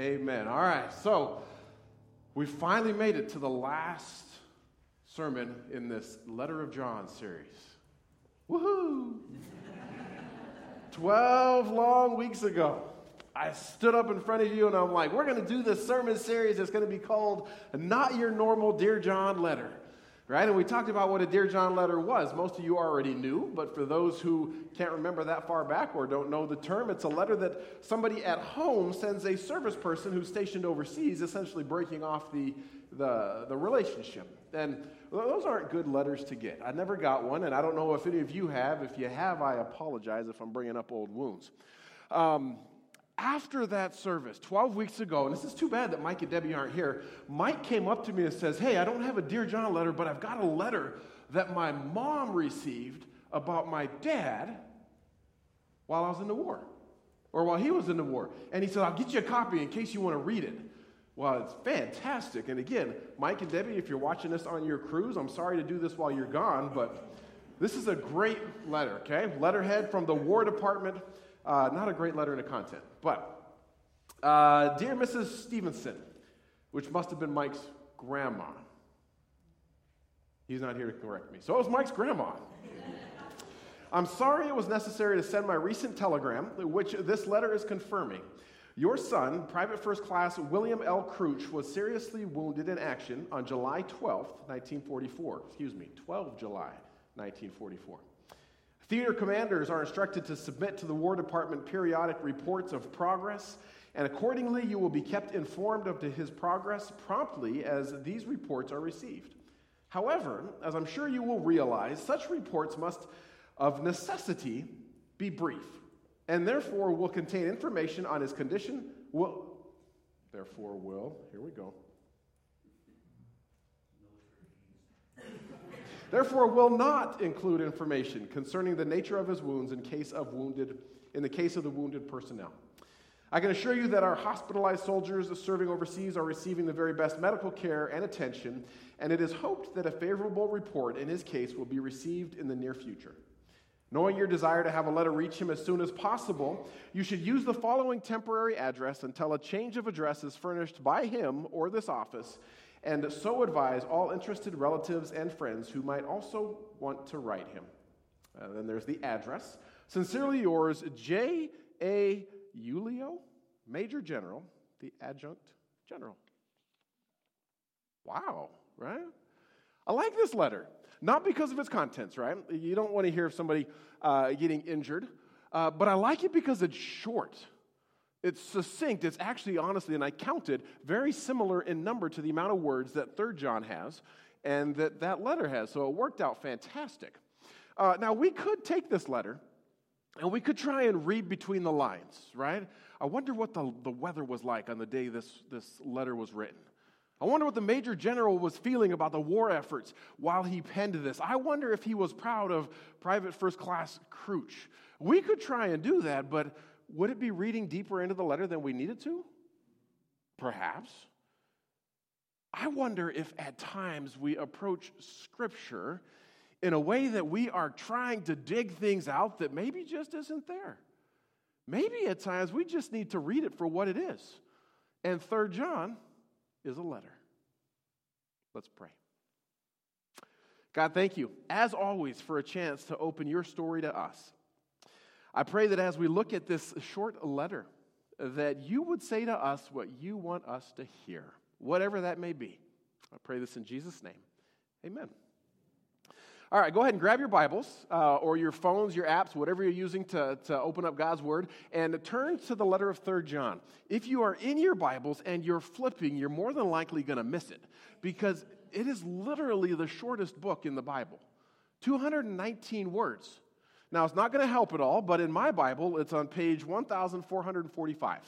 Amen. All right, so we finally made it to the last sermon in this Letter of John series. Woohoo! 12 long weeks ago, I stood up in front of you and I'm like, we're going to do this sermon series that's going to be called Not Your Normal Dear John Letter right? And we talked about what a Dear John letter was. Most of you already knew, but for those who can't remember that far back or don't know the term, it's a letter that somebody at home sends a service person who's stationed overseas, essentially breaking off the, the, the relationship. And those aren't good letters to get. I never got one, and I don't know if any of you have. If you have, I apologize if I'm bringing up old wounds. Um, after that service, 12 weeks ago, and this is too bad that Mike and Debbie aren't here, Mike came up to me and says, Hey, I don't have a Dear John letter, but I've got a letter that my mom received about my dad while I was in the war, or while he was in the war. And he said, I'll get you a copy in case you want to read it. Well, it's fantastic. And again, Mike and Debbie, if you're watching this on your cruise, I'm sorry to do this while you're gone, but this is a great letter, okay? Letterhead from the War Department uh, not a great letter in the content. But, uh, Dear Mrs. Stevenson, which must have been Mike's grandma. He's not here to correct me. So it was Mike's grandma. I'm sorry it was necessary to send my recent telegram, which this letter is confirming. Your son, Private First Class William L. Crouch, was seriously wounded in action on July 12, 1944. Excuse me, 12 July 1944. Theater commanders are instructed to submit to the War Department periodic reports of progress, and accordingly, you will be kept informed of his progress promptly as these reports are received. However, as I'm sure you will realize, such reports must, of necessity, be brief, and therefore will contain information on his condition, will, therefore will, here we go, therefore will not include information concerning the nature of his wounds in case of wounded in the case of the wounded personnel. I can assure you that our hospitalized soldiers serving overseas are receiving the very best medical care and attention, and it is hoped that a favorable report in his case will be received in the near future. Knowing your desire to have a letter reach him as soon as possible, you should use the following temporary address until a change of address is furnished by him or this office and so advise all interested relatives and friends who might also want to write him. Uh, then there's the address. Sincerely yours, J. A. Ulio, Major General, the Adjutant General. Wow, right? I like this letter. Not because of its contents, right? You don't want to hear of somebody uh, getting injured, uh, but I like it because it's short. It's succinct. It's actually, honestly, and I counted, very similar in number to the amount of words that Third John has and that that letter has. So it worked out fantastic. Uh, now, we could take this letter and we could try and read between the lines, right? I wonder what the, the weather was like on the day this, this letter was written. I wonder what the major general was feeling about the war efforts while he penned this. I wonder if he was proud of Private First Class Crouch. We could try and do that, but would it be reading deeper into the letter than we needed to? Perhaps. I wonder if at times we approach Scripture in a way that we are trying to dig things out that maybe just isn't there. Maybe at times we just need to read it for what it is. And Third John is a letter. Let's pray. God, thank you, as always, for a chance to open your story to us. I pray that as we look at this short letter, that you would say to us what you want us to hear, whatever that may be. I pray this in Jesus' name. Amen. All right, go ahead and grab your Bibles uh, or your phones, your apps, whatever you're using to, to open up God's Word, and turn to the letter of Third John. If you are in your Bibles and you're flipping, you're more than likely going to miss it because it is literally the shortest book in the Bible 219 words. Now, it's not going to help at all, but in my Bible, it's on page 1445.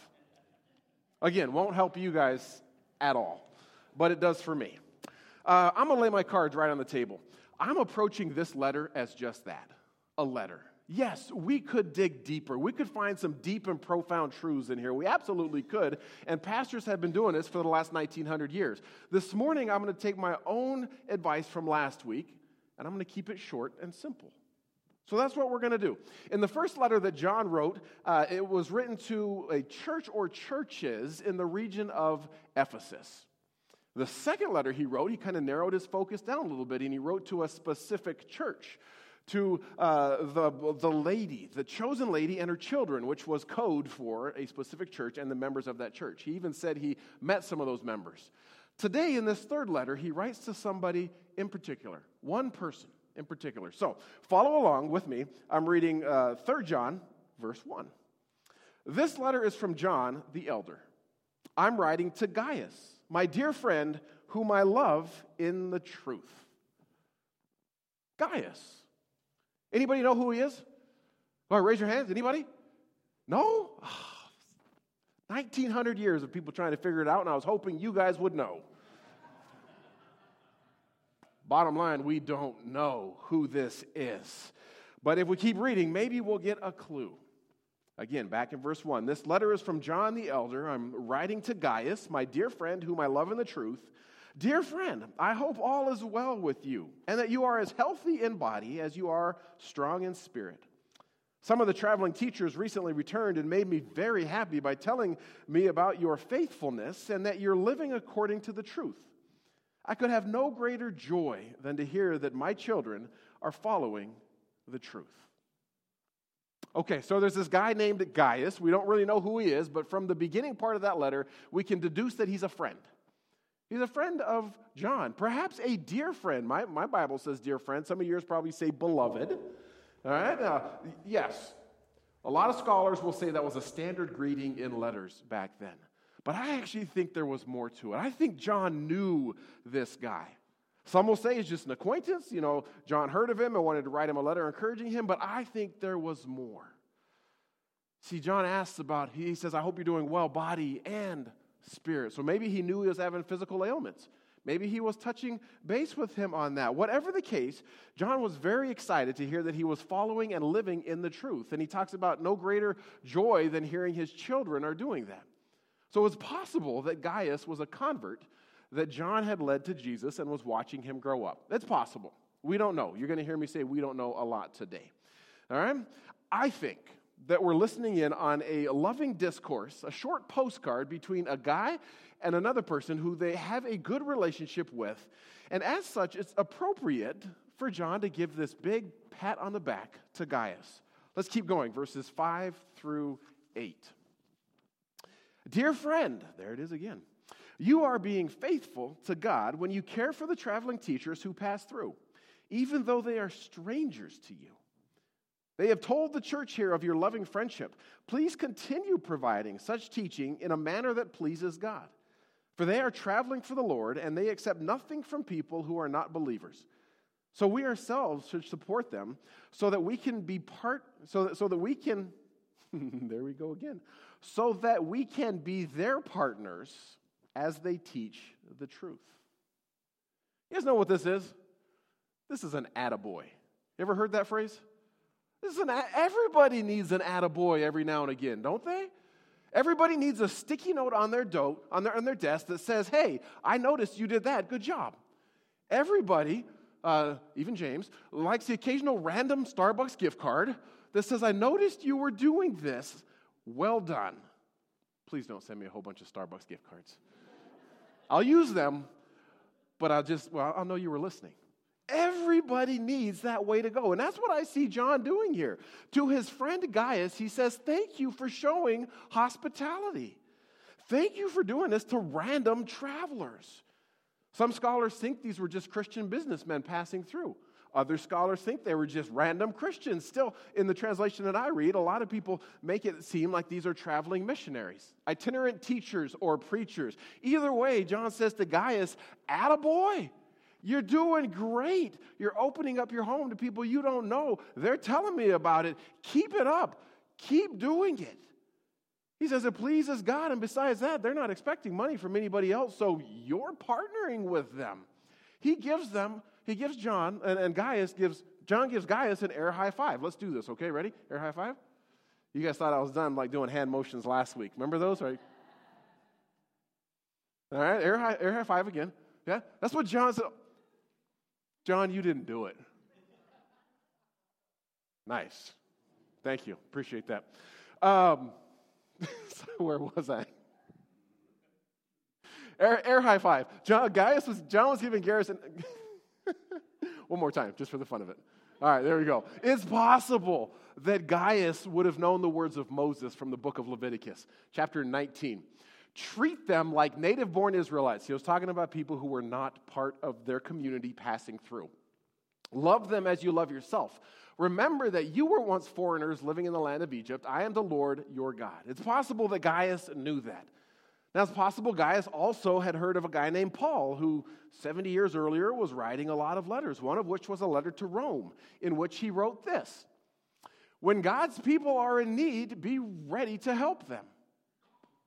Again, won't help you guys at all, but it does for me. Uh, I'm going to lay my cards right on the table. I'm approaching this letter as just that a letter. Yes, we could dig deeper. We could find some deep and profound truths in here. We absolutely could. And pastors have been doing this for the last 1900 years. This morning, I'm going to take my own advice from last week, and I'm going to keep it short and simple. So that's what we're going to do. In the first letter that John wrote, uh, it was written to a church or churches in the region of Ephesus. The second letter he wrote, he kind of narrowed his focus down a little bit and he wrote to a specific church, to uh, the, the lady, the chosen lady, and her children, which was code for a specific church and the members of that church. He even said he met some of those members. Today, in this third letter, he writes to somebody in particular, one person in particular. So, follow along with me. I'm reading uh, 3 John, verse 1. This letter is from John the elder. I'm writing to Gaius, my dear friend, whom I love in the truth. Gaius. Anybody know who he is? All right, raise your hands. Anybody? No? Oh, 1900 years of people trying to figure it out, and I was hoping you guys would know. Bottom line, we don't know who this is. But if we keep reading, maybe we'll get a clue. Again, back in verse 1. This letter is from John the elder. I'm writing to Gaius, my dear friend, whom I love in the truth. Dear friend, I hope all is well with you, and that you are as healthy in body as you are strong in spirit. Some of the traveling teachers recently returned and made me very happy by telling me about your faithfulness and that you're living according to the truth. I could have no greater joy than to hear that my children are following the truth. Okay, so there's this guy named Gaius. We don't really know who he is, but from the beginning part of that letter, we can deduce that he's a friend. He's a friend of John, perhaps a dear friend. My, my Bible says dear friend. Some of yours probably say beloved. All right? Uh, yes, a lot of scholars will say that was a standard greeting in letters back then. But I actually think there was more to it. I think John knew this guy. Some will say he's just an acquaintance. You know, John heard of him and wanted to write him a letter encouraging him, but I think there was more. See, John asks about, he says, I hope you're doing well, body and spirit. So maybe he knew he was having physical ailments. Maybe he was touching base with him on that. Whatever the case, John was very excited to hear that he was following and living in the truth. And he talks about no greater joy than hearing his children are doing that. So it's possible that Gaius was a convert that John had led to Jesus and was watching him grow up. It's possible. We don't know. You're going to hear me say we don't know a lot today. All right? I think that we're listening in on a loving discourse, a short postcard between a guy and another person who they have a good relationship with. And as such, it's appropriate for John to give this big pat on the back to Gaius. Let's keep going, verses 5 through 8. Dear friend, there it is again. You are being faithful to God when you care for the traveling teachers who pass through, even though they are strangers to you. They have told the church here of your loving friendship. Please continue providing such teaching in a manner that pleases God. For they are traveling for the Lord, and they accept nothing from people who are not believers. So we ourselves should support them so that we can be part, so that, so that we can, there we go again, so that we can be their partners as they teach the truth. You guys know what this is? This is an attaboy. You ever heard that phrase? This is an, everybody needs an attaboy every now and again, don't they? Everybody needs a sticky note on their, do, on their, on their desk that says, hey, I noticed you did that. Good job. Everybody, uh, even James, likes the occasional random Starbucks gift card that says, I noticed you were doing this. Well done. Please don't send me a whole bunch of Starbucks gift cards. I'll use them, but I'll just, well, I'll know you were listening. Everybody needs that way to go. And that's what I see John doing here. To his friend Gaius, he says, Thank you for showing hospitality. Thank you for doing this to random travelers. Some scholars think these were just Christian businessmen passing through. Other scholars think they were just random Christians. Still, in the translation that I read, a lot of people make it seem like these are traveling missionaries, itinerant teachers, or preachers. Either way, John says to Gaius, Attaboy. You're doing great. You're opening up your home to people you don't know. They're telling me about it. Keep it up. Keep doing it. He says it pleases God, and besides that, they're not expecting money from anybody else, so you're partnering with them. He gives them he gives John, and, and Gaius gives, John gives Gaius an air high five. Let's do this, okay? Ready? Air high five? You guys thought I was done like doing hand motions last week. Remember those, right? All right, air high, air high five again. Yeah? That's what John said. John, you didn't do it. Nice. Thank you. Appreciate that. Um, so where was I? Air, air high five. John, Gaius was, John was giving Garrison. One more time, just for the fun of it. All right, there we go. It's possible that Gaius would have known the words of Moses from the book of Leviticus, chapter 19. Treat them like native born Israelites. He was talking about people who were not part of their community passing through. Love them as you love yourself. Remember that you were once foreigners living in the land of Egypt. I am the Lord your God. It's possible that Gaius knew that. Now, it's possible Gaius also had heard of a guy named Paul who 70 years earlier was writing a lot of letters, one of which was a letter to Rome, in which he wrote this When God's people are in need, be ready to help them.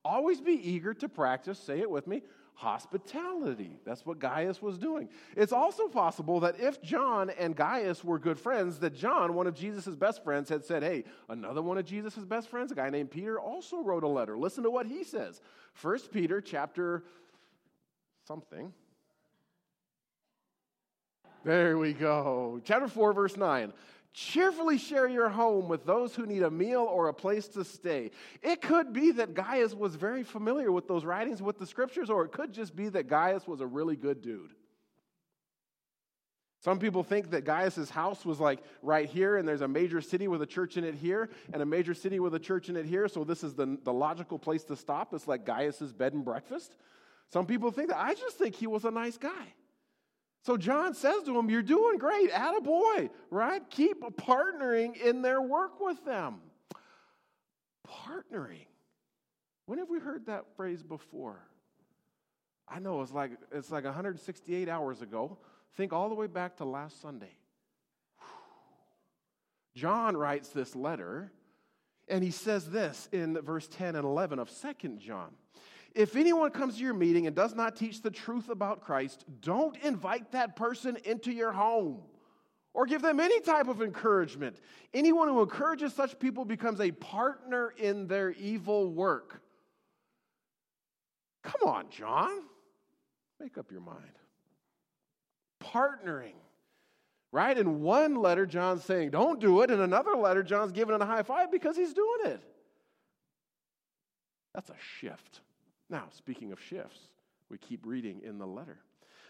Always be eager to practice, say it with me, hospitality. That's what Gaius was doing. It's also possible that if John and Gaius were good friends, that John, one of Jesus' best friends, had said, Hey, another one of Jesus' best friends, a guy named Peter, also wrote a letter. Listen to what he says. First Peter chapter something. There we go. Chapter 4, verse 9. Cheerfully share your home with those who need a meal or a place to stay. It could be that Gaius was very familiar with those writings, with the scriptures, or it could just be that Gaius was a really good dude. Some people think that Gaius' house was like right here, and there's a major city with a church in it here, and a major city with a church in it here, so this is the, the logical place to stop. It's like Gaius's bed and breakfast. Some people think that. I just think he was a nice guy. So John says to him, You're doing great, attaboy, right? Keep partnering in their work with them. Partnering. When have we heard that phrase before? I know it's like it's like 168 hours ago. Think all the way back to last Sunday. John writes this letter, and he says this in verse 10 and 11 of Second John. If anyone comes to your meeting and does not teach the truth about Christ, don't invite that person into your home or give them any type of encouragement. Anyone who encourages such people becomes a partner in their evil work. Come on, John. Make up your mind. Partnering. Right? In one letter, John's saying, don't do it. In another letter, John's giving it a high five because he's doing it. That's a shift. Now, speaking of shifts, we keep reading in the letter.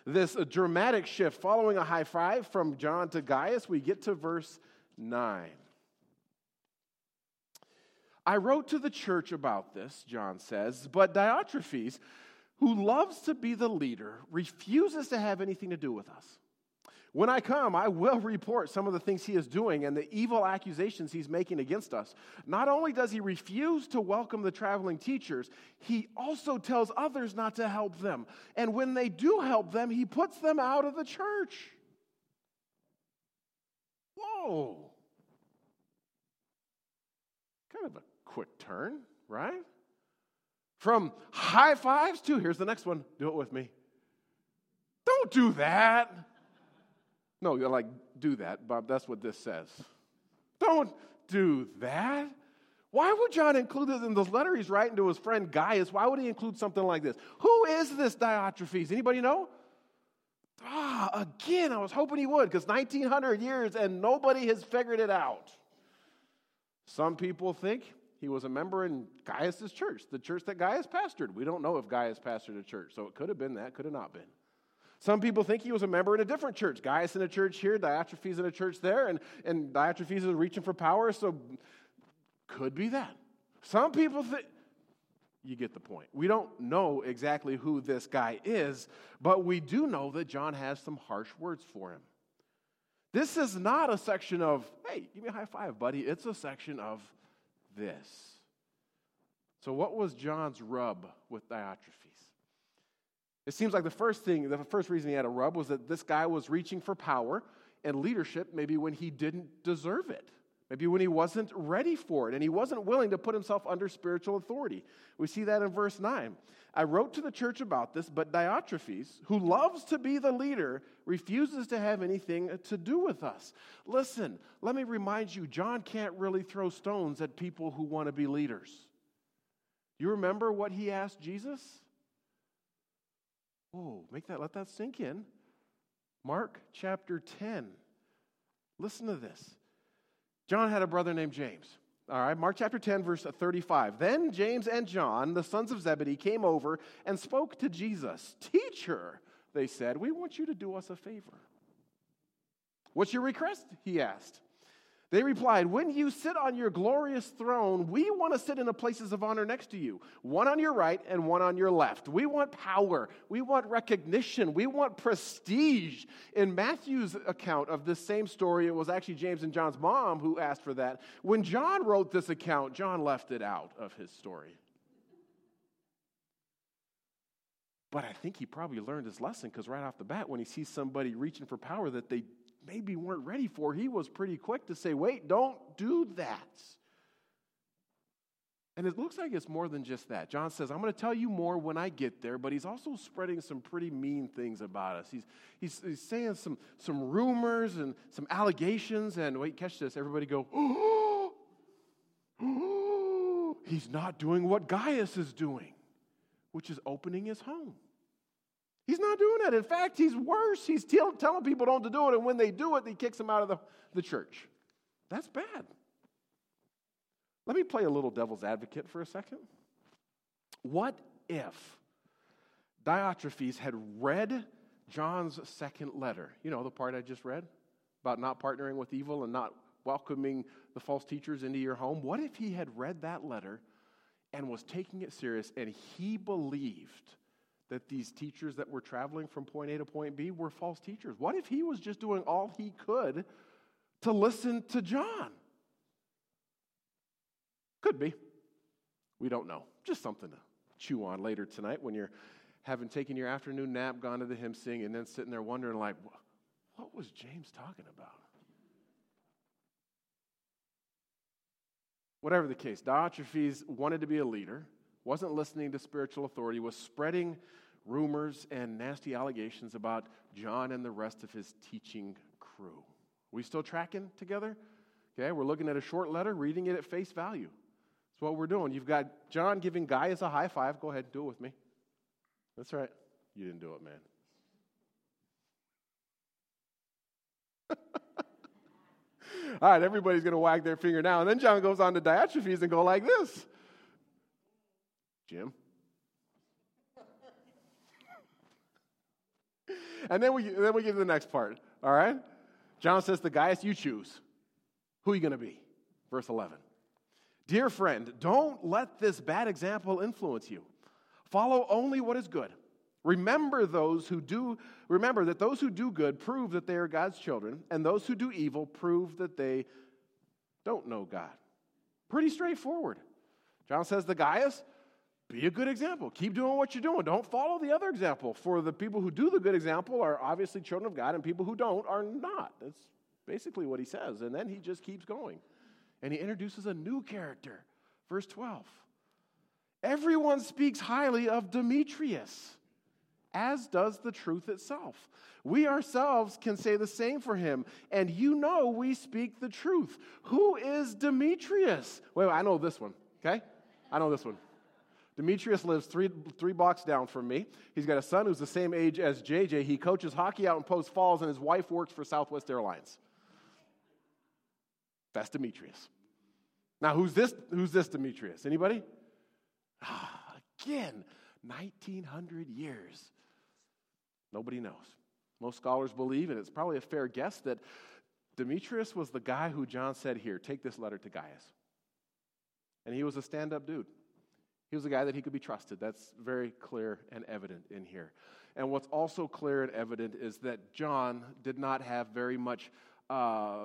This dramatic shift following a high five from John to Gaius, we get to verse 9. I wrote to the church about this, John says, but Diotrephes, who loves to be the leader, refuses to have anything to do with us. When I come, I will report some of the things he is doing and the evil accusations he's making against us. Not only does he refuse to welcome the traveling teachers, he also tells others not to help them. And when they do help them, he puts them out of the church. Whoa. Kind of a quick turn, right? From high fives to, here's the next one, do it with me. Don't do that. No, you're like, do that, Bob. That's what this says. Don't do that. Why would John include this in this letter he's writing to his friend Gaius? Why would he include something like this? Who is this Diotrephes? Anybody know? Ah, again, I was hoping he would because 1900 years and nobody has figured it out. Some people think he was a member in Gaius's church, the church that Gaius pastored. We don't know if Gaius pastored a church, so it could have been that, could have not been. Some people think he was a member in a different church. Gaius in a church here, Diotrephes in a church there, and, and Diotrephes is reaching for power, so could be that. Some people think, you get the point. We don't know exactly who this guy is, but we do know that John has some harsh words for him. This is not a section of, hey, give me a high five, buddy. It's a section of this. So, what was John's rub with Diotrephes? It seems like the first thing, the first reason he had a rub was that this guy was reaching for power and leadership maybe when he didn't deserve it. Maybe when he wasn't ready for it and he wasn't willing to put himself under spiritual authority. We see that in verse 9. I wrote to the church about this, but Diotrephes, who loves to be the leader, refuses to have anything to do with us. Listen, let me remind you John can't really throw stones at people who want to be leaders. You remember what he asked Jesus? Oh, make that, let that sink in. Mark chapter 10. Listen to this. John had a brother named James. All right, Mark chapter 10, verse 35. Then James and John, the sons of Zebedee, came over and spoke to Jesus. Teacher, they said, we want you to do us a favor. What's your request? He asked. They replied, When you sit on your glorious throne, we want to sit in the places of honor next to you, one on your right and one on your left. We want power. We want recognition. We want prestige. In Matthew's account of this same story, it was actually James and John's mom who asked for that. When John wrote this account, John left it out of his story. But I think he probably learned his lesson because right off the bat, when he sees somebody reaching for power that they maybe weren't ready for, he was pretty quick to say, wait, don't do that. And it looks like it's more than just that. John says, I'm going to tell you more when I get there, but he's also spreading some pretty mean things about us. He's, he's, he's saying some, some rumors and some allegations, and wait, catch this. Everybody go, he's not doing what Gaius is doing, which is opening his home. He's not doing that. In fact, he's worse. He's tell, telling people don't to do it, and when they do it, he kicks them out of the, the church. That's bad. Let me play a little devil's advocate for a second. What if Diotrephes had read John's second letter? You know, the part I just read about not partnering with evil and not welcoming the false teachers into your home. What if he had read that letter and was taking it serious and he believed that these teachers that were traveling from point A to point B were false teachers? What if he was just doing all he could to listen to John? Could be. We don't know. Just something to chew on later tonight when you're having taken your afternoon nap, gone to the hymn sing, and then sitting there wondering, like, what was James talking about? Whatever the case, Diotrephes wanted to be a leader wasn't listening to spiritual authority, was spreading rumors and nasty allegations about John and the rest of his teaching crew. We still tracking together? Okay, we're looking at a short letter, reading it at face value. That's what we're doing. You've got John giving Gaius a high five. Go ahead, do it with me. That's right. You didn't do it, man. All right, everybody's going to wag their finger now. And then John goes on to Diotrephes and go like this. Jim? and then we, then we get to the next part, all right? John says, The guys you choose. Who are you going to be? Verse 11. Dear friend, don't let this bad example influence you. Follow only what is good. Remember those who do remember that those who do good prove that they are God's children, and those who do evil prove that they don't know God. Pretty straightforward. John says the Gaius, be a good example. Keep doing what you're doing. Don't follow the other example. For the people who do the good example are obviously children of God, and people who don't are not. That's basically what he says. And then he just keeps going. And he introduces a new character. Verse 12. Everyone speaks highly of Demetrius, as does the truth itself. We ourselves can say the same for him, and you know we speak the truth. Who is Demetrius? Wait, wait I know this one, okay? I know this one. Demetrius lives three, three blocks down from me. He's got a son who's the same age as JJ. He coaches hockey out in Post Falls, and his wife works for Southwest Airlines. That's Demetrius. Now, who's this, who's this Demetrius? Anybody? Ah, again, 1900 years. Nobody knows. Most scholars believe, and it's probably a fair guess, that Demetrius was the guy who John said, Here, take this letter to Gaius. And he was a stand up dude. He was a guy that he could be trusted. That's very clear and evident in here. And what's also clear and evident is that John did not have very much uh,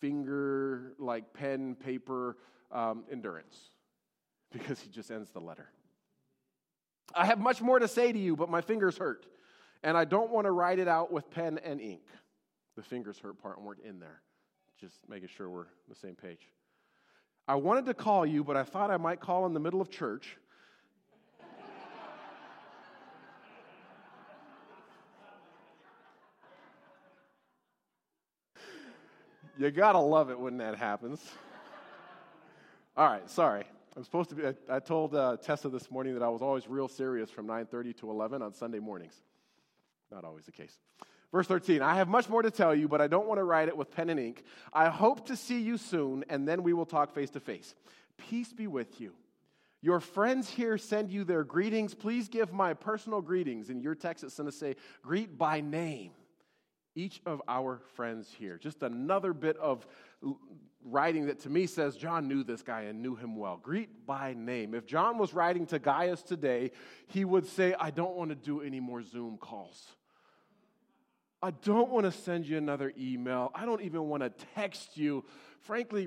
finger, like pen, paper um, endurance because he just ends the letter. I have much more to say to you, but my fingers hurt. And I don't want to write it out with pen and ink. The fingers hurt part weren't in there. Just making sure we're on the same page. I wanted to call you, but I thought I might call in the middle of church. you gotta love it when that happens. All right, sorry. I'm supposed to be. I, I told uh, Tessa this morning that I was always real serious from 9:30 to 11 on Sunday mornings. Not always the case, Verse 13, I have much more to tell you, but I don't want to write it with pen and ink. I hope to see you soon, and then we will talk face to face. Peace be with you. Your friends here send you their greetings. Please give my personal greetings. In your text, it's going to say, greet by name each of our friends here. Just another bit of writing that to me says John knew this guy and knew him well. Greet by name. If John was writing to Gaius today, he would say, I don't want to do any more Zoom calls. I don't want to send you another email. I don't even want to text you. Frankly,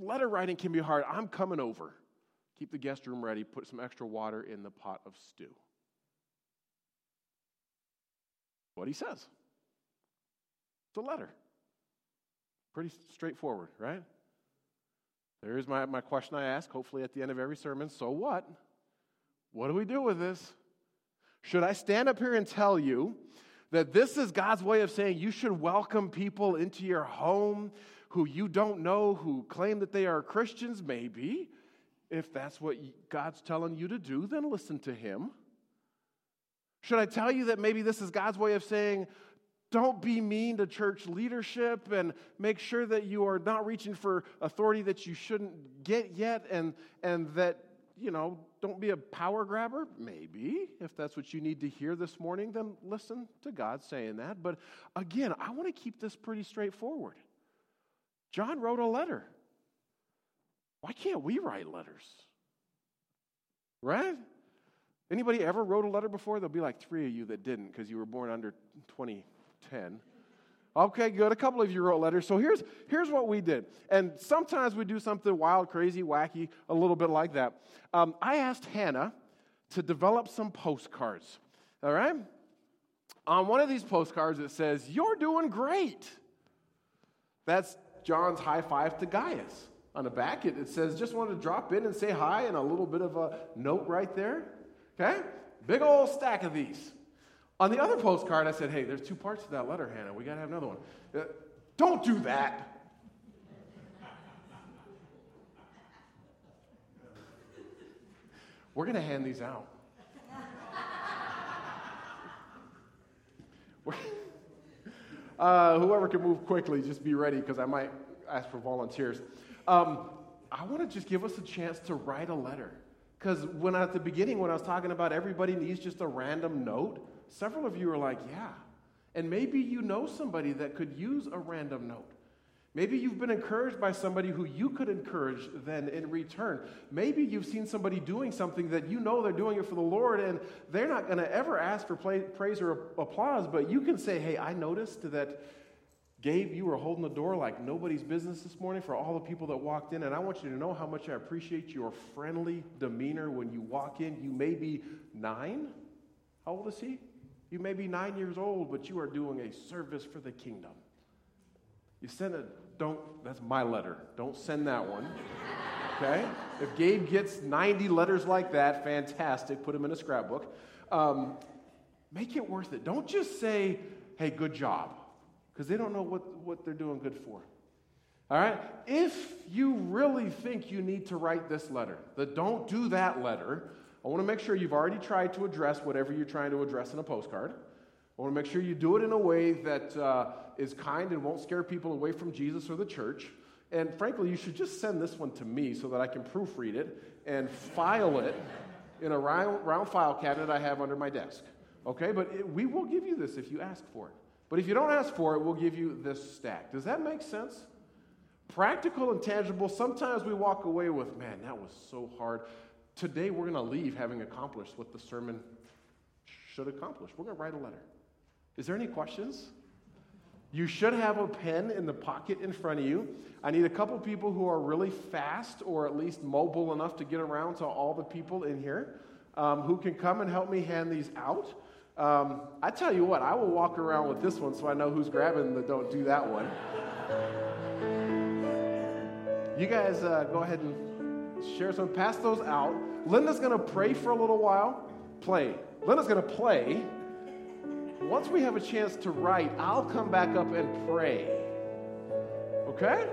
letter writing can be hard. I'm coming over. Keep the guest room ready. Put some extra water in the pot of stew. What he says. It's a letter. Pretty straightforward, right? There's my, my question I ask, hopefully at the end of every sermon. So what? What do we do with this? Should I stand up here and tell you that this is God's way of saying you should welcome people into your home who you don't know, who claim that they are Christians? Maybe. If that's what God's telling you to do, then listen to Him. Should I tell you that maybe this is God's way of saying, don't be mean to church leadership and make sure that you are not reaching for authority that you shouldn't get yet and, and that, you know, don't be a power grabber? Maybe. If that's what you need to hear this morning, then listen to God saying that. But again, I want to keep this pretty straightforward. John wrote a letter. Why can't we write letters? Right? Anybody ever wrote a letter before? There'll be like three of you that didn't because you were born under 20 10. Okay, good. A couple of you wrote letters. So here's, here's what we did. And sometimes we do something wild, crazy, wacky, a little bit like that. Um, I asked Hannah to develop some postcards. All right? On one of these postcards, it says, You're doing great. That's John's high five to Gaius. On the back, it, it says, Just wanted to drop in and say hi, and a little bit of a note right there. Okay? Big old stack of these. On the other postcard, I said, hey, there's two parts to that letter, Hannah. We got to have another one. Uh, don't do that. We're going to hand these out. uh, whoever can move quickly, just be ready because I might ask for volunteers. Um, I want to just give us a chance to write a letter. Because when at the beginning, when I was talking about everybody needs just a random note, Several of you are like, yeah. And maybe you know somebody that could use a random note. Maybe you've been encouraged by somebody who you could encourage then in return. Maybe you've seen somebody doing something that you know they're doing it for the Lord and they're not going to ever ask for praise or applause, but you can say, hey, I noticed that Gabe, you were holding the door like nobody's business this morning for all the people that walked in, and I want you to know how much I appreciate your friendly demeanor when you walk in. You may be nine. How old is he? You may be nine years old, but you are doing a service for the kingdom. You send a, don't, that's my letter. Don't send that one. Okay? If Gabe gets 90 letters like that, fantastic. Put them in a scrapbook. Um, make it worth it. Don't just say, hey, good job, because they don't know what, what they're doing good for. All right? If you really think you need to write this letter, the don't do that letter, I want to make sure you've already tried to address whatever you're trying to address in a postcard. I want to make sure you do it in a way that uh, is kind and won't scare people away from Jesus or the church. And frankly, you should just send this one to me so that I can proofread it and file it in a round, round file cabinet I have under my desk. Okay? But it, we will give you this if you ask for it. But if you don't ask for it, we'll give you this stack. Does that make sense? Practical and tangible. Sometimes we walk away with, man, that was so hard today we're going to leave having accomplished what the sermon should accomplish. We're going to write a letter. Is there any questions? You should have a pen in the pocket in front of you. I need a couple people who are really fast or at least mobile enough to get around to all the people in here um, who can come and help me hand these out. Um, I tell you what, I will walk around with this one so I know who's grabbing the don't do that one. You guys uh, go ahead and share some, pass those out. Linda's going to pray for a little while. Play. Linda's going to play. Once we have a chance to write, I'll come back up and pray. Okay?